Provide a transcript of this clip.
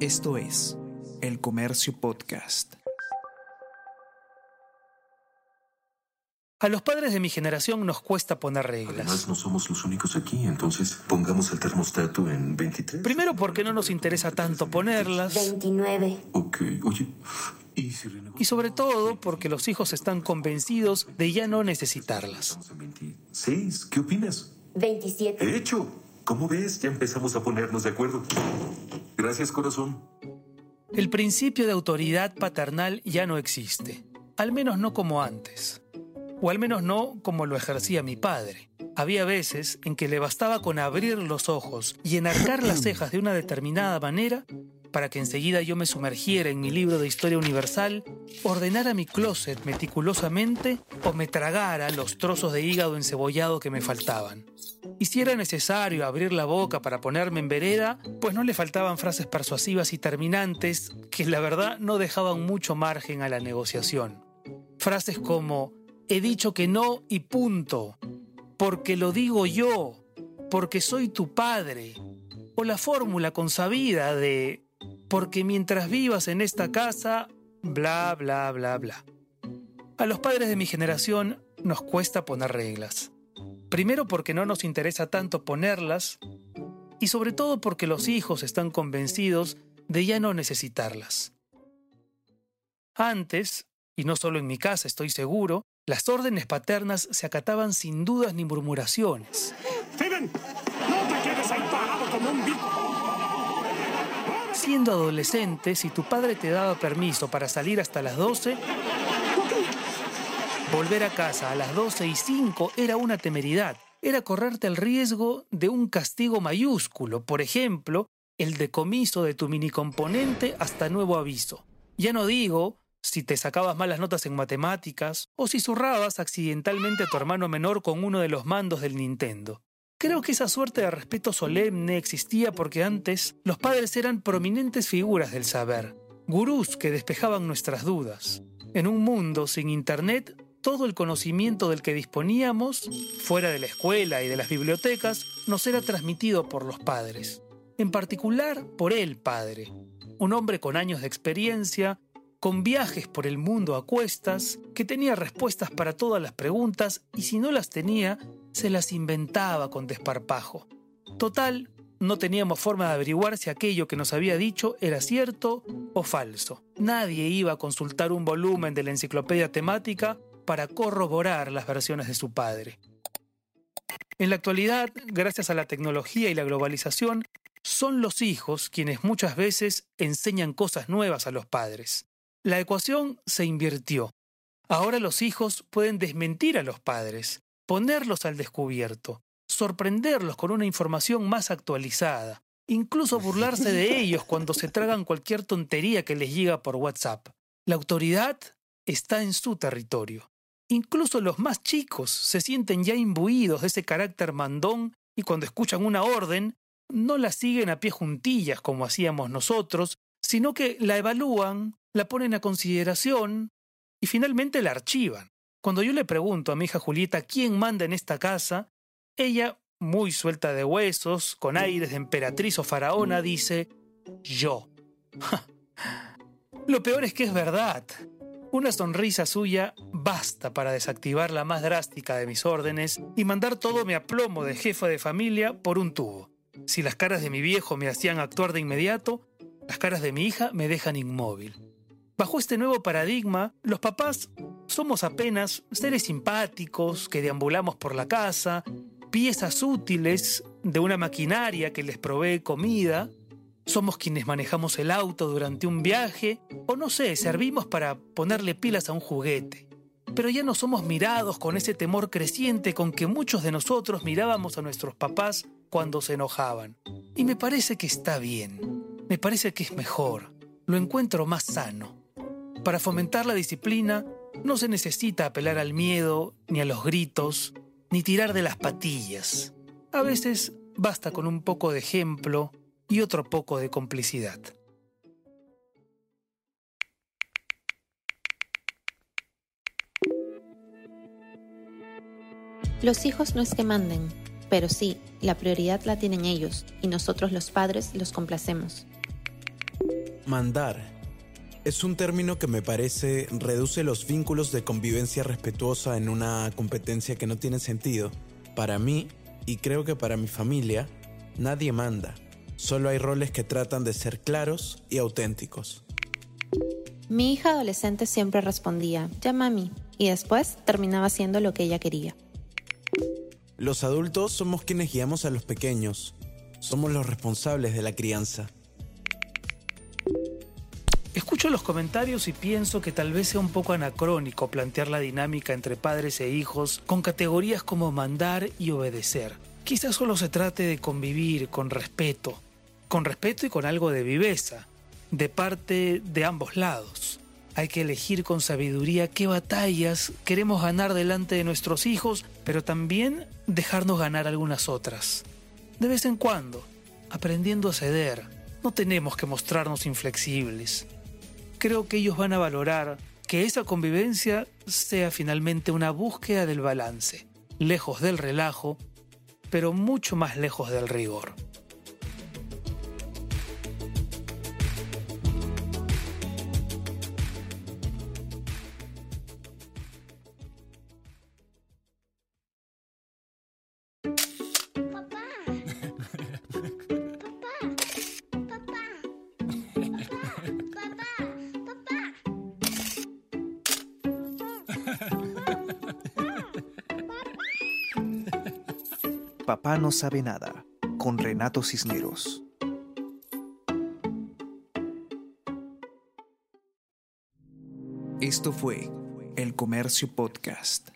Esto es El Comercio Podcast. A los padres de mi generación nos cuesta poner Además, reglas. no somos los únicos aquí, entonces pongamos el termostato en 23. Primero porque no nos interesa tanto ponerlas 29, Ok, oye, ¿y si renegociamos? y sobre todo porque los hijos están convencidos de ya no necesitarlas. Estamos en 26, ¿qué opinas? 27, Hecho, ¿cómo ves? Ya empezamos a ponernos de acuerdo. Gracias, corazón. El principio de autoridad paternal ya no existe, al menos no como antes, o al menos no como lo ejercía mi padre. Había veces en que le bastaba con abrir los ojos y enarcar las cejas de una determinada manera para que enseguida yo me sumergiera en mi libro de historia universal, ordenara mi closet meticulosamente o me tragara los trozos de hígado encebollado que me faltaban. Y si era necesario abrir la boca para ponerme en vereda, pues no le faltaban frases persuasivas y terminantes que la verdad no dejaban mucho margen a la negociación. Frases como, he dicho que no y punto, porque lo digo yo, porque soy tu padre, o la fórmula consabida de, porque mientras vivas en esta casa, bla, bla, bla, bla. A los padres de mi generación nos cuesta poner reglas. Primero porque no nos interesa tanto ponerlas y sobre todo porque los hijos están convencidos de ya no necesitarlas. Antes, y no solo en mi casa estoy seguro, las órdenes paternas se acataban sin dudas ni murmuraciones. Steven, no te quedes ahí parado como un bicho. Siendo adolescente, si tu padre te daba permiso para salir hasta las 12, volver a casa a las 12 y 5 era una temeridad. Era correrte el riesgo de un castigo mayúsculo, por ejemplo, el decomiso de tu minicomponente hasta nuevo aviso. Ya no digo si te sacabas malas notas en matemáticas o si zurrabas accidentalmente a tu hermano menor con uno de los mandos del Nintendo. Creo que esa suerte de respeto solemne existía porque antes los padres eran prominentes figuras del saber, gurús que despejaban nuestras dudas. En un mundo sin Internet, todo el conocimiento del que disponíamos, fuera de la escuela y de las bibliotecas, nos era transmitido por los padres. En particular por el padre, un hombre con años de experiencia, con viajes por el mundo a cuestas, que tenía respuestas para todas las preguntas y si no las tenía, se las inventaba con desparpajo. Total, no teníamos forma de averiguar si aquello que nos había dicho era cierto o falso. Nadie iba a consultar un volumen de la enciclopedia temática para corroborar las versiones de su padre. En la actualidad, gracias a la tecnología y la globalización, son los hijos quienes muchas veces enseñan cosas nuevas a los padres. La ecuación se invirtió. Ahora los hijos pueden desmentir a los padres, ponerlos al descubierto, sorprenderlos con una información más actualizada, incluso burlarse de ellos cuando se tragan cualquier tontería que les llega por WhatsApp. La autoridad está en su territorio. Incluso los más chicos se sienten ya imbuidos de ese carácter mandón y cuando escuchan una orden, no la siguen a pie juntillas como hacíamos nosotros, sino que la evalúan, la ponen a consideración y finalmente la archivan. Cuando yo le pregunto a mi hija Julieta quién manda en esta casa, ella, muy suelta de huesos, con aires de emperatriz o faraona, dice, yo. Lo peor es que es verdad. Una sonrisa suya basta para desactivar la más drástica de mis órdenes y mandar todo mi aplomo de jefa de familia por un tubo. Si las caras de mi viejo me hacían actuar de inmediato, las caras de mi hija me dejan inmóvil. Bajo este nuevo paradigma, los papás somos apenas seres simpáticos que deambulamos por la casa, piezas útiles de una maquinaria que les provee comida, somos quienes manejamos el auto durante un viaje, o no sé, servimos para ponerle pilas a un juguete. Pero ya no somos mirados con ese temor creciente con que muchos de nosotros mirábamos a nuestros papás cuando se enojaban. Y me parece que está bien, me parece que es mejor, lo encuentro más sano. Para fomentar la disciplina, no se necesita apelar al miedo, ni a los gritos, ni tirar de las patillas. A veces basta con un poco de ejemplo y otro poco de complicidad. Los hijos no es que manden, pero sí, la prioridad la tienen ellos y nosotros los padres los complacemos. Mandar es un término que me parece reduce los vínculos de convivencia respetuosa en una competencia que no tiene sentido. Para mí, y creo que para mi familia, nadie manda. Solo hay roles que tratan de ser claros y auténticos. Mi hija adolescente siempre respondía, ya mami, y después terminaba haciendo lo que ella quería. Los adultos somos quienes guiamos a los pequeños. Somos los responsables de la crianza. Los comentarios y pienso que tal vez sea un poco anacrónico plantear la dinámica entre padres e hijos con categorías como mandar y obedecer. Quizás solo se trate de convivir con respeto, con respeto y con algo de viveza, de parte de ambos lados. Hay que elegir con sabiduría qué batallas queremos ganar delante de nuestros hijos, pero también dejarnos ganar algunas otras. De vez en cuando, aprendiendo a ceder, no tenemos que mostrarnos inflexibles creo que ellos van a valorar que esa convivencia sea finalmente una búsqueda del balance, lejos del relajo, pero mucho más lejos del rigor. Papá no sabe nada con Renato Cisneros. Esto fue El Comercio Podcast.